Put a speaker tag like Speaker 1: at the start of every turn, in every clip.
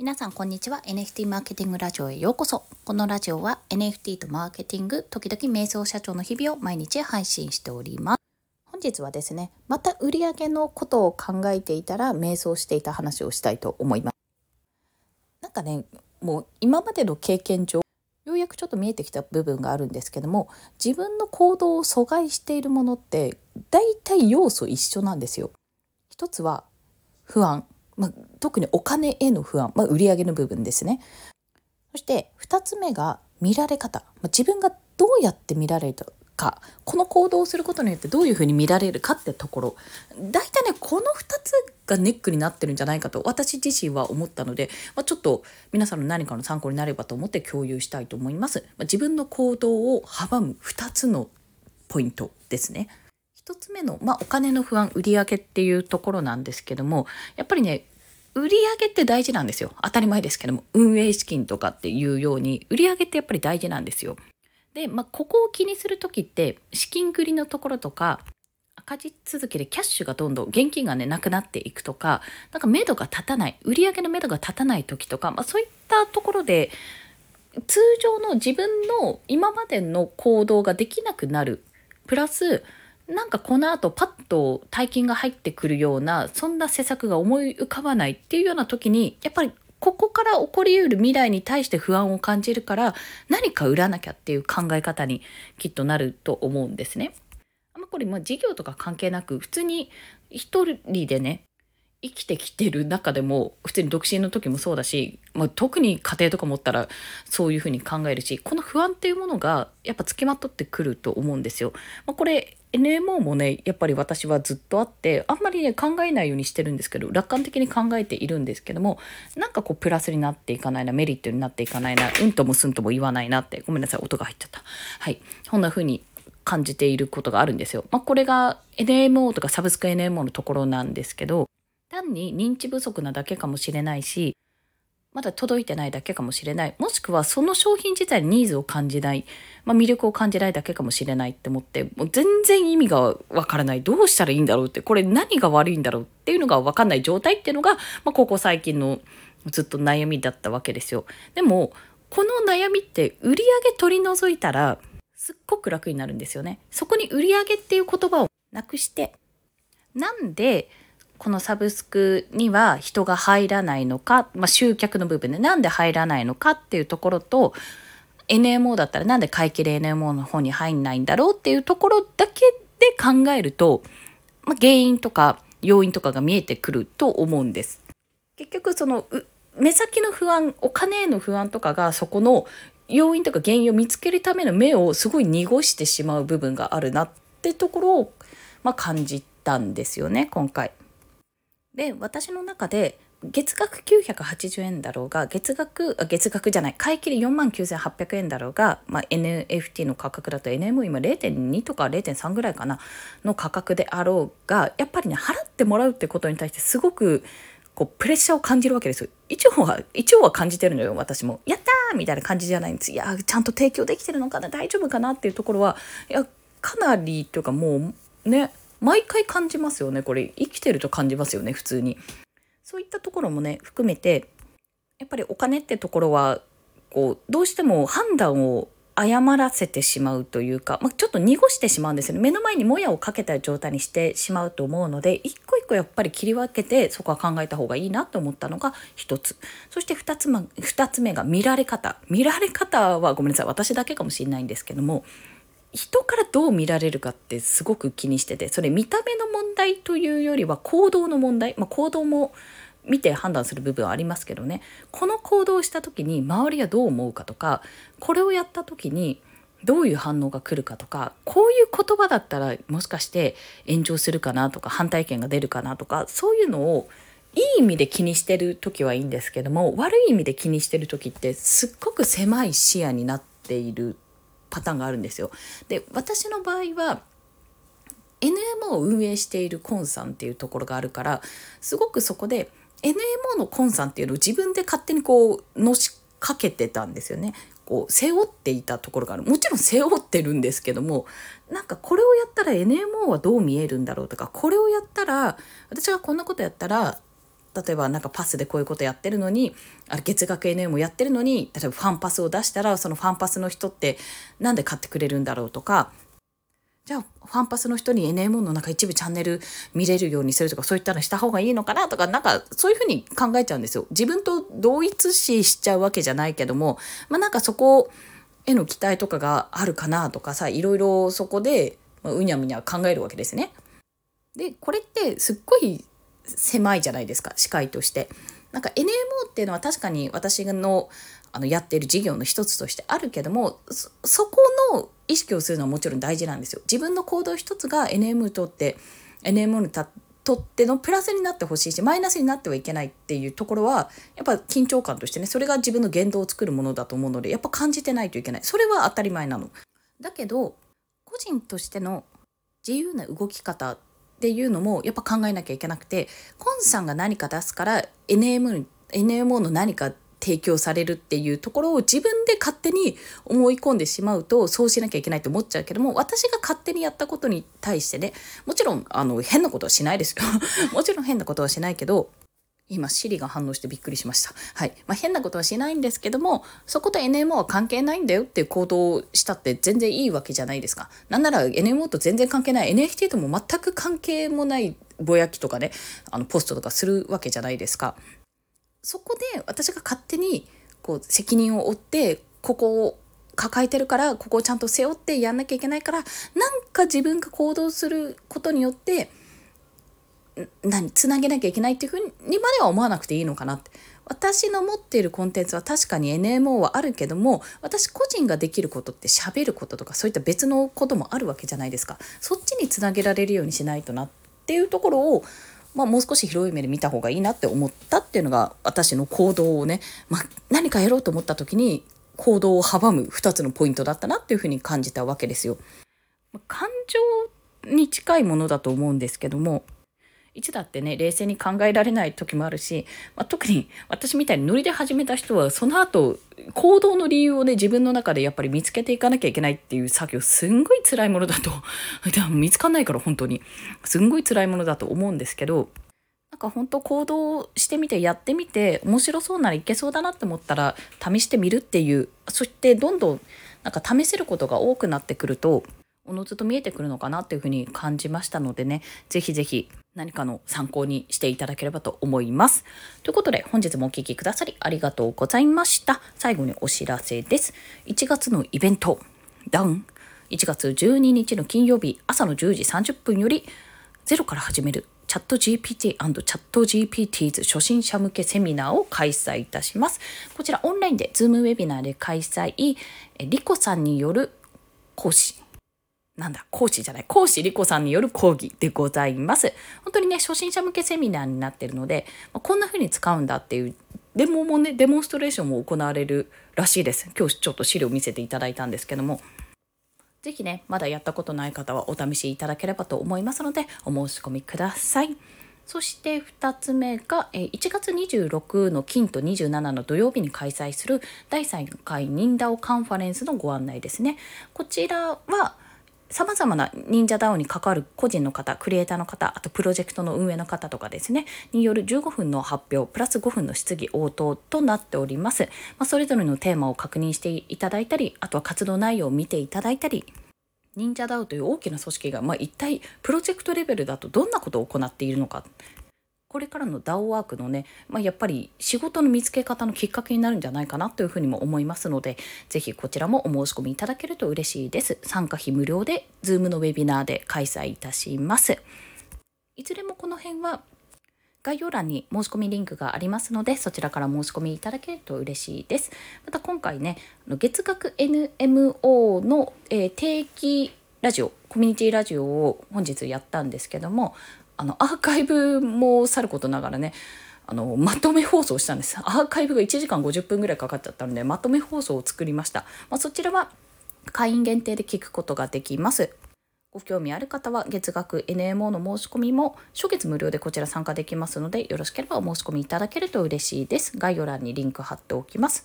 Speaker 1: 皆さんこんにちは。NFT マーケティングラジオへようこそ。このラジオは NFT とマーケティング時々瞑想社長の日々を毎日配信しております。本日はですねまた売上のことを考えていたら瞑想していた話をしたいと思います。なんかねもう今までの経験上ようやくちょっと見えてきた部分があるんですけども自分の行動を阻害しているものって大体要素一緒なんですよ。一つは不安。まあ、特にお金への不安、まあ、売上の部分ですね。そして2つ目が見られ方、まあ、自分がどうやって見られるかこの行動をすることによってどういうふうに見られるかってところ大体ねこの2つがネックになってるんじゃないかと私自身は思ったので、まあ、ちょっと皆さんの何かの参考になればと思って共有したいと思います。まあ、自分の行動を阻む2つのポイントですね。1つ目の、まあ、お金の不安売上っていうところなんですけどもやっぱりね売上って大事なんですよ。当たり前ですけども。運営資金とかっていうように売上ってやっぱり大事なんですよ。で、まあ、ここを気にする時って資金繰りのところとか赤字続きでキャッシュがどんどん現金がねなくなっていくとかなんか目処が立たない売上の目処が立たない時とか、まあ、そういったところで通常の自分の今までの行動ができなくなる。プラスなんかこの後パッと大金が入ってくるようなそんな施策が思い浮かばないっていうような時にやっぱりここから起こりうる未来に対して不安を感じるから何か売らなきゃっていう考え方にきっとなると思うんですね。これも事業とか関係なく普通に一人でね生きてきてる中でも普通に独身の時もそうだし、まあ、特に家庭とか持ったらそういうふうに考えるしこの不安っていうものがやっぱつきまとってくると思うんですよ。まあ、これ NMO もねやっぱり私はずっとあってあんまりね考えないようにしてるんですけど楽観的に考えているんですけどもなんかこうプラスになっていかないなメリットになっていかないなうんともすんとも言わないなってごめんなさい音が入っちゃったはいこんな風に感じていることがあるんですよ。まあ、これが NMO とかサブスク NMO のところなんですけど単に認知不足なだけかもしれないしまだ届いてないだけかもしれないもしくはその商品自体にニーズを感じない、まあ、魅力を感じないだけかもしれないって思ってもう全然意味がわからないどうしたらいいんだろうってこれ何が悪いんだろうっていうのがわかんない状態っていうのが、まあ、ここ最近のずっと悩みだったわけですよ。でもこの悩みって売り上げ取り除いたらすっごく楽になるんですよね。そこに売り上げっていう言葉をなくしてなんでこのサブスクには人が入らないのか、まあ、集客の部分でなんで入らないのかっていうところと NMO だったらなんで買い切れ NMO の方に入んないんだろうっていうところだけで考えると、まあ、原因とか要因とかが見えてくると思うんです。結局その目先の不安お金への不安とかがそこの要因とか原因を見つけるための目をすごい濁してしまう部分があるなってところを、まあ、感じたんですよね今回。で私の中で月額980円だろうが月額あ月額じゃない買い切り4万9800円だろうが、まあ、NFT の価格だと NMO 今0.2とか0.3ぐらいかなの価格であろうがやっぱりね払ってもらうってことに対してすごくこうプレッシャーを感じるわけですよ。一応は一応は感じてるのよ私も。やったーみたいな感じじゃないんです。いやちゃんと提供できてるのかな大丈夫かなっていうところはいやかなりというかもうね毎回感じますよね。これ生きてると感じますよね普通に。そういったところもね含めてやっぱりお金ってところはこうどうしても判断を誤らせてしまうというか、まあ、ちょっと濁してしまうんですよね。目の前にもやをかけた状態にしてしまうと思うので一個一個やっぱり切り分けてそこは考えた方がいいなと思ったのが一つ。そして二つ,、ま、二つ目が見られ方。見られ方はごめんなさい私だけかもしれないんですけども人からどう見られるかってすごく気にしててそれ見た目の問題というよりは行動の問題、まあ、行動も見て判断する部分はありますけどね。この行動をした時に周りはどう思うかとかこれをやった時にどういう反応が来るかとかこういう言葉だったらもしかして炎上するかなとか反対意見が出るかなとかそういうのをいい意味で気にしてる時はいいんですけども悪い意味で気にしてる時ってすっごく狭い視野になっているパターンがあるんですよ。で私の場合は NMO を運営しているコンさんっていうところがあるからすごくそこで NMO のコンさんっていうのを自分で勝手にこうのしかけてたんですよね。こう背負っていたところがあるもちろん背負ってるんですけどもなんかこれをやったら NMO はどう見えるんだろうとかこれをやったら私がこんなことやったら例えばなんかパスでこういうことやってるのにあれ月額 NM をやってるのに例えばファンパスを出したらそのファンパスの人ってなんで買ってくれるんだろうとかじゃあファンパスの人に NMO のなんか一部チャンネル見れるようにするとかそういったのした方がいいのかなとかなんかそういうふうに考えちゃうんですよ。自分と同一視しちゃうわけじゃないけどもまあなんかそこへの期待とかがあるかなとかさいろいろそこで、うにゃむにゃ考えるわけですね。でこれってすっごい狭いじゃないですか視界として。なんか NMO っていうのは確かに私のあのやっている事業の一つとしてあるけどもそこの意識をするのはもちろん大事なんですよ。自分の行動一つが NM にとって NMO にとってのプラスになってほしいしマイナスになってはいけないっていうところはやっぱ緊張感としてねそれが自分の言動を作るものだと思うのでやっぱ感じてないといけないそれは当たり前なの。だけど個人としての自由な動き方っていうのもやっぱ考えなきゃいけなくてコンさんが何か出すから NM NMO の何か提供されるっていうところを自分で勝手に思い込んでしまうとそうしなきゃいけないと思っちゃうけども私が勝手にやったことに対してねもちろんあの変なことはしないですよ。もちろん変なことはしないけど今、シリが反応してびっくりしました。はい。まあ、変なことはしないんですけども、そこと NMO は関係ないんだよっていう行動をしたって全然いいわけじゃないですか。なんなら NMO と全然関係ない、NFT とも全く関係もないぼやきとかね、あの、ポストとかするわけじゃないですか。そこで私が勝手にこう責任を負って、ここを抱えてるからここをちゃんと背負ってやんなきゃいけないからなんか自分が行動することによって何つなげなきゃいけないっていうふうにまでは思わなくていいのかなって私の持っているコンテンツは確かに NMO はあるけども私個人ができることって喋ることとかそういった別のこともあるわけじゃないですかそっちにつなげられるようにしないとなっていうところを、まあ、もう少し広い目で見た方がいいなって思ったっていうのが私の行動をね、まあ、何かやろうと思った時に行動を阻む2つのポイントだったなっていうふうに感じたわけですよ。感情に近いものだと思うんですけどもいつだってね冷静に考えられない時もあるし、まあ、特に私みたいにノリで始めた人はその後行動の理由をね自分の中でやっぱり見つけていかなきゃいけないっていう作業すんごい辛いものだと 見つかんないから本当に。すんごい辛いものだと思うんですけどなんか本当行動してみてやってみて面白そうならいけそうだなって思ったら試してみるっていうそしてどんどんなんか試せることが多くなってくるとおのずと見えてくるのかなっていうふうに感じましたのでね、ぜひぜひ何かの参考にしていただければと思います。ということで本日もお聴きくださりありがとうございました。最後にお知らせです。1月のイベント、ダウン。1月12日の金曜日朝の10時30分よりゼロから始めるチャット GPT& チャット GPTs 初心者向けセミナーを開催いたします。こちらオンラインでズームウェビナーで開催、リコさんによる講師なんだ、講師じゃない、講師リコさんによる講義でございます。本当にね、初心者向けセミナーになってるので、まこんな風に使うんだっていうデモもね、デモンストレーションも行われるらしいです。今日ちょっと資料見せていただいたんですけども、是非ね、まだやったことない方はお試しいただければと思いますので、お申し込みください。そして2つ目が1月26の金と27の土曜日に開催する第3回忍ダオカンファレンスのご案内ですね。こちらはさまざまな忍者 DAO に関わる個人の方、クリエイターの方、あとプロジェクトの運営の方とかですね、による15分の発表、プラス5分の質疑応答となっております。まあ、それぞれのテーマを確認していただいたり、あとは活動内容を見ていただいたり、忍者 DAO という大きな組織が、まあ、一体プロジェクトレベルだとどんなことを行っているのかこれからの DAO ワークのね、まあ、やっぱり仕事の見つけ方のきっかけになるんじゃないかなというふうにも思いますので、ぜひこちらもお申し込みいただけると嬉しいです。参加費無料で Zoom のウェビナーで開催いたします。いずれもこの辺は概要欄に申し込みリンクがありますので、そちらから申し込みいただけると嬉しいです。また今回ね、月額 NMO の、えー、定期ラジオ、コミュニティラジオを本日やったんですけども、あのアーカイブもさることながらねあのまとめ放送したんです。アーカイブが1時間50分ぐらいかかっちゃったのでまとめ放送を作りました、まあ、そちらは会員限定で聞くことができます。ご興味ある方は月額 NMO の申し込みも初月無料でこちら参加できますのでよろしければお申し込みいただけると嬉しいです。概要欄にリンク貼っておきます。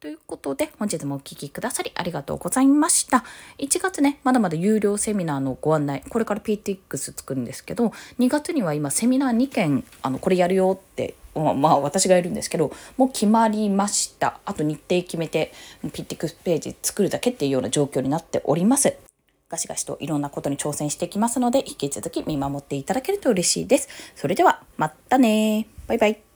Speaker 1: ということで、本日もお聴きくださりありがとうございました。1月ね、まだまだ有料セミナーのご案内、これから PTX 作るんですけど、2月には今セミナー2件、あの、これやるよって、まあ、まあ、私がいるんですけど、もう決まりました。あと日程決めて、PTX ページ作るだけっていうような状況になっております。ガシガシといろんなことに挑戦していきますので、引き続き見守っていただけると嬉しいです。それでは、またねバイバイ。